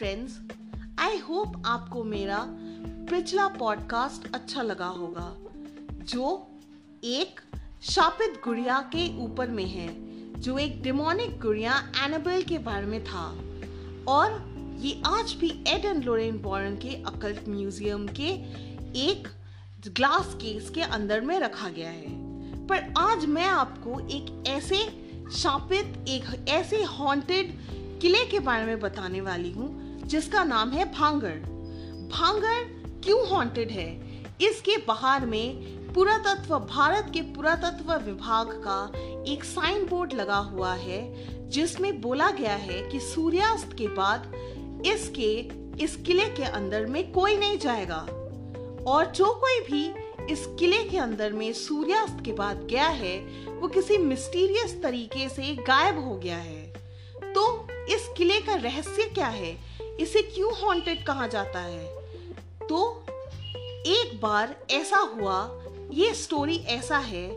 Friends I hope आपको मेरा पिछला पॉडकास्ट अच्छा लगा होगा, जो एक शापित गुड़िया के ऊपर में है, जो एक डिमोनिक गुड़िया एनाबेल के बारे में था। और ये आज भी एड एंड लोरेन बॉर्न के अकल्ट म्यूज़ियम के एक ग्लास केस के अंदर में रखा गया है। पर आज मैं आपको एक ऐसे शापित, एक ऐसे हॉन्टेड किले के बारे में बताने वाली हूँ जिसका नाम है भांगर। भांगर क्यों हॉन्टेड है? इसके बाहर में पुरातत्व, भारत के पुरातत्व विभाग का एक साइन बोर्ड लगा हुआ है, जिसमें बोला गया है कि सूर्यास्त के बाद इसके, इस किले के अंदर में कोई नहीं जाएगा। और जो कोई भी इस किले के अंदर में सूर्यास्त के बाद गया है, वो किसी मिस्टीरियस तरीके से गायब हो गया है। तो इस किले का रहस्य क्या है? इसे क्यों हॉन्टेड कहा जाता है? तो एक बार ऐसा हुआ, ये स्टोरी ऐसा है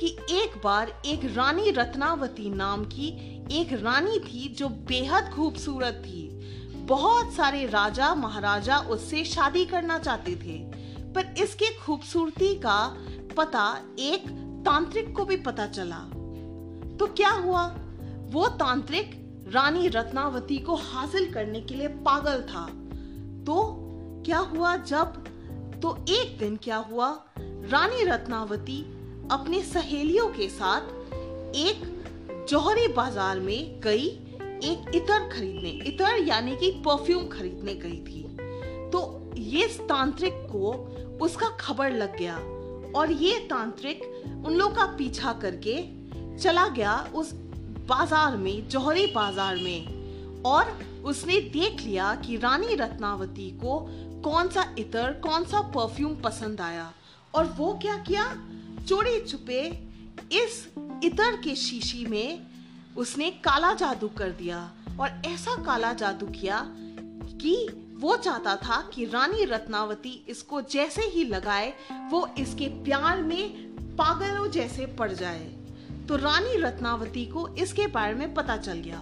कि एक बार एक रानी रत्नावती नाम की एक रानी थी जो बेहद खूबसूरत थी। बहुत सारे राजा महाराजा उससे शादी करना चाहते थे, पर इसके खूबसूरती का पता एक तांत्रिक को भी पता चला। तो क्या हुआ? वो तांत्रिक रानी रत्नावती को हासिल करने के लिए पागल था। तो क्या हुआ जब तो एक दिन क्या हुआ, रानी रत्नावती अपने सहेलियों के साथ एक जौहरी बाज़ार में गई, एक इतर खरीदने, इतर यानी कि परफ्यूम खरीदने गई थी। तो ये तांत्रिक को उसका खबर लग गया और ये तांत्रिक उन लोग का पीछा करके चला गया उस बाज़ार में, जौहरी बाज़ार में। और उसने देख लिया कि रानी रत्नावती को कौन सा इतर, कौन सा परफ्यूम पसंद आया। और वो क्या किया? चोरी छुपे इस इतर के शीशी में उसने काला जादू कर दिया। और ऐसा काला जादू किया कि वो चाहता था कि रानी रत्नावती इसको जैसे ही लगाए, वो इसके प्यार में पागलों जैसे पड़ जाए। तो रानी रत्नावती को इसके बारे में पता चल गया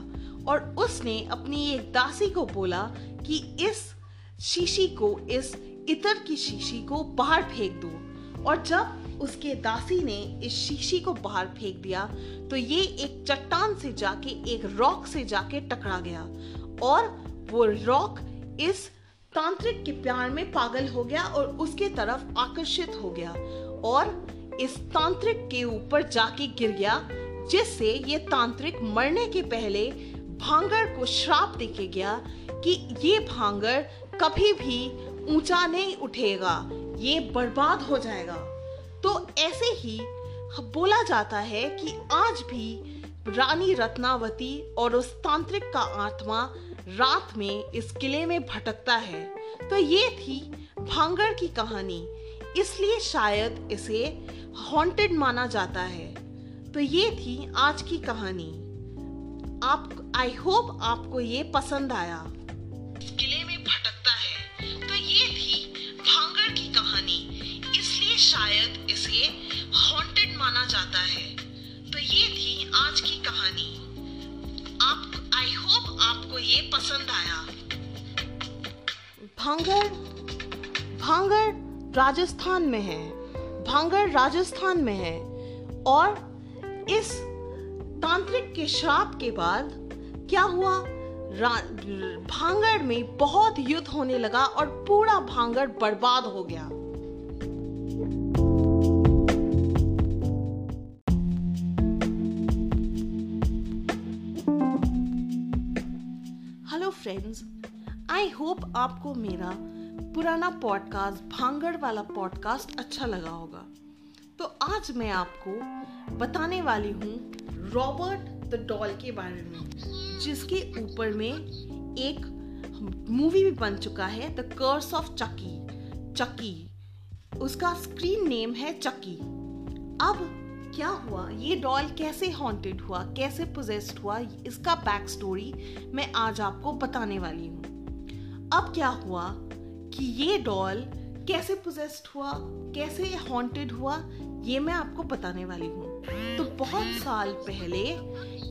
और उसने अपनी एक दासी को बोला कि इस शीशी को, इस इतर की शीशी को बाहर फेंक दो। और जब उसके दासी ने इस शीशी को बाहर फेंक दिया तो ये एक चट्टान से जाके, एक रॉक से जाके टकरा गया और वो रॉक इस तांत्रिक के प्यार में पागल हो गया और उसके तरफ़ आकर्षित हो गया। और इस तांत्रिक के ऊपर जाके गिर गया, जिससे ये तांत्रिक मरने के पहले भांगर को श्राप देके गया कि ये भांगर कभी भी ऊँचा नहीं उठेगा, ये बर्बाद हो जाएगा। तो ऐसे ही बोला जाता है कि आज भी रानी रत्नावती और उस तांत्रिक का आत्मा रात में इस किले में भटकता है। तो ये थी भांगर की कहानी। इसलिए शायद इसे हॉन्टेड माना जाता है। तो ये थी आज की कहानी। आप आई होप आपको ये पसंद आया। किले में भटकता है। तो ये थी भांगर की कहानी। इसलिए शायद इसे हॉन्टेड माना जाता है। तो ये थी आज की कहानी। आप आई होप आपको ये पसंद आया। भांगर भांगर राजस्थान में है, भांगर राजस्थान में है और इस तांत्रिक के श्राप के बाद क्या हुआ? भांगर में बहुत युद्ध होने लगा और पूरा भांगर बर्बाद हो गया। हेलो फ्रेंड्स आई होप आपको मेरा पुराना पॉडकास्ट भांगड़ वाला पॉडकास्ट अच्छा लगा होगा। तो आज मैं आपको बताने वाली हूँ रॉबर्ट द डॉल के बारे में, जिसके ऊपर में एक मूवी भी बन चुका है the curse of Chucky Chucky उसका स्क्रीन नेम है चकी अब क्या हुआ? ये डॉल कैसे हॉन्टेड हुआ? कैसे पोजेस्ड हुआ? इसका बैक स्टोरी मैं आज आपको बताने वाली हूँ। अब क्या हुआ? कि ये डॉल कैसे पोजेस्ड हुआ, कैसे हॉन्टेड हुआ, ये मैं आपको बताने वाली हूँ। तो बहुत साल पहले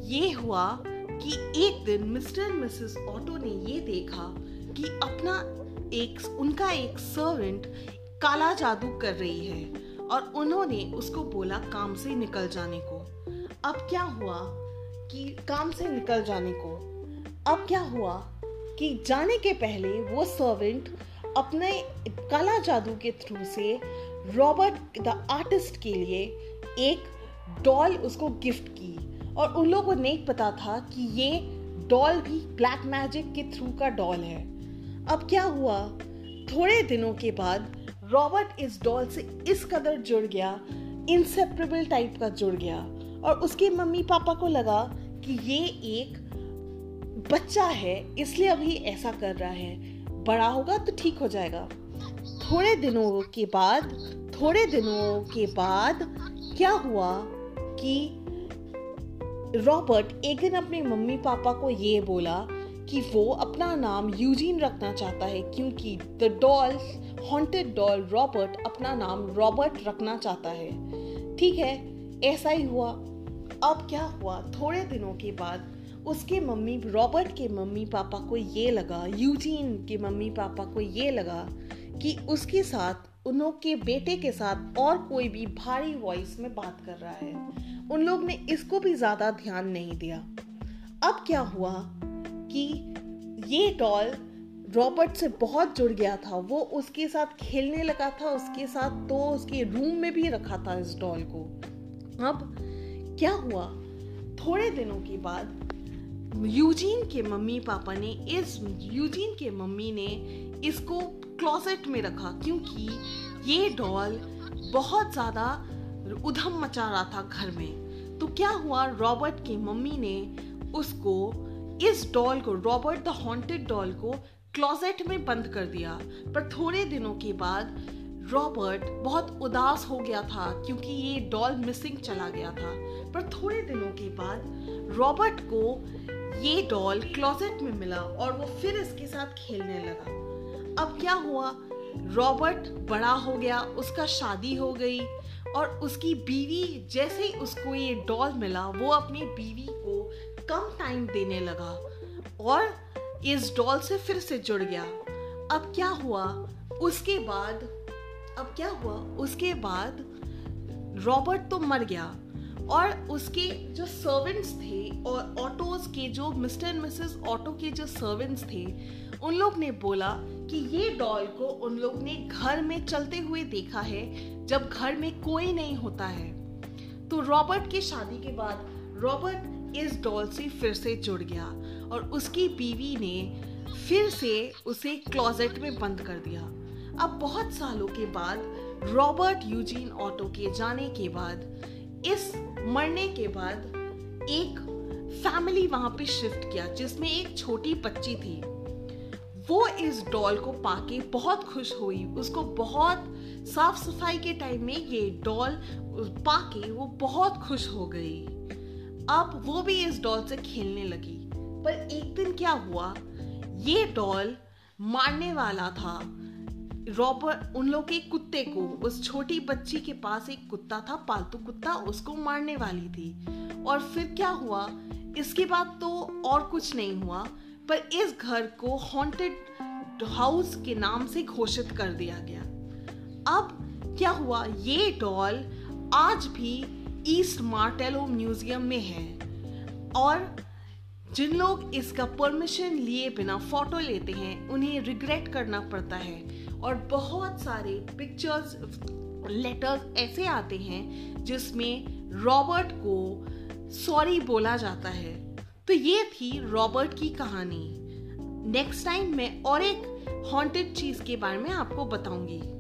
ये हुआ कि एक दिन मिस्टर मिसेस ऑटो ने ये देखा कि अपना एक, उनका एक सर्वेंट काला जादू कर रही है और उन्होंने उसको बोला काम से निकल जाने को। अब क्या हुआ कि काम से निकल जाने को? अब क्या हुआ कि जाने के पहले वो सर्वेंट अपने कला जादू के थ्रू से रॉबर्ट द आर्टिस्ट के लिए एक डॉल उसको गिफ्ट की। और उन लोगों को नहीं पता था कि ये डॉल भी ब्लैक मैजिक के थ्रू का डॉल है। अब क्या हुआ? थोड़े दिनों के बाद रॉबर्ट इस डॉल से इस कदर जुड़ गया इंसेपरेबल टाइप का जुड़ गया। और उसके मम्मी पापा को लगा कि ये एक बच्चा है, इसलिए अभी ऐसा कर रहा है। बड़ा होगा तो ठीक हो जाएगा। थोड़े दिनों के बाद, थोड़े दिनों के बाद क्या हुआ कि रॉबर्ट एक दिन अपने मम्मी पापा को ये बोला कि वो अपना नाम यूजीन रखना चाहता है क्योंकि the doll haunted doll Robert अपना नाम रॉबर्ट रखना चाहता है। ठीक है, ऐसा ही हुआ। अब क्या हुआ? थोड़े दिनों के बाद उसके मम्मी, रॉबर्ट के मम्मी पापा को ये लगा, यूजीन के मम्मी पापा को ये लगा कि उसके साथ उन के बेटे के साथ और कोई भी भारी वॉइस में बात कर रहा है। उन लोग ने इसको भी ज़्यादा ध्यान नहीं दिया। अब क्या हुआ कि ये डॉल रॉबर्ट से बहुत जुड़ गया था। वो उसके साथ खेलने लगा था, उसके साथ तो उसके रूम में भी रखा था इस डॉल को। अब क्या हुआ? थोड़े दिनों के बाद यूजीन के मम्मी पापा ने इस यूजीन के मम्मी ने इसको क्लोसेट में रखा क्योंकि ये डॉल बहुत ज़्यादा उधम मचा रहा था घर में। तो क्या हुआ? रॉबर्ट की मम्मी ने उसको, इस डॉल को रॉबर्ट द हॉन्टेड डॉल को क्लोजेट में बंद कर दिया। पर थोड़े दिनों के बाद रॉबर्ट बहुत उदास हो गया था क्योंकि ये डॉल मिसिंग चला गया था। पर थोड़े दिनों के बाद रॉबर्ट को ये डॉल क्लोजेट में मिला और वो फिर इसके साथ खेलने लगा। अब क्या हुआ? रॉबर्ट बड़ा हो गया, उसका शादी हो गई और उसकी बीवी, जैसे ही उसको ये डॉल मिला, वो अपनी बीवी को कम टाइम देने लगा और इस डॉल से फिर से जुड़ गया। अब क्या हुआ? उसके बाद अब क्या हुआ? उसके बाद रॉबर्ट तो मर गया और उसके जो सर्वेंट्स थे और ऑटोज के जो मिस्टर एंड मिसेस ऑटो के जो सर्वेंट्स थे, उन लोग ने बोला कि ये डॉल को उन लोग ने घर में चलते हुए देखा है, जब घर में कोई नहीं होता है। तो रॉबर्ट की शादी के बाद रॉबर्ट इस डॉल से फिर से जुड़ गया और उसकी बीवी ने फिर से उसे क्लोजेट में बंद कर दिया। अब बहुत सालों के बाद रॉबर्ट यूजीन ऑटो के जाने के बाद, इस मरने के बाद एक फैमिली वहाँ पे शिफ्ट किया, जिसमें एक छोटी बच्ची थी। वो इस डॉल को पाके बहुत खुश हुई। उसको बहुत साफ़ सफ़ाई के टाइम में ये डॉल पाके वो बहुत खुश हो गई। अब वो भी इस डॉल से खेलने लगी। पर एक दिन क्या हुआ? ये डॉल मारने वाला था। रॉबर्ट उन लोग के कुत्ते को, उस छोटी बच्ची के पास एक कुत्ता था, पालतू कुत्ता, उसको मारने वाली थी। और फिर क्या हुआ? इसके बाद तो और कुछ नहीं हुआ, पर इस घर को हॉन्टेड हाउस के नाम से घोषित कर दिया गया। अब क्या हुआ? ये डॉल आज भी ईस्ट मार्टेलो म्यूज़ियम में है। और जिन लोग इसका परमिशन लिए बिना फ़ोटो लेते हैं, उन्हें रिग्रेट करना पड़ता है। और बहुत सारे पिक्चर्स लेटर्स ऐसे आते हैं जिसमें रॉबर्ट को सॉरी बोला जाता है। तो ये थी रॉबर्ट की कहानी। नेक्स्ट टाइम मैं और एक हॉन्टेड चीज़ के बारे में आपको बताऊँगी।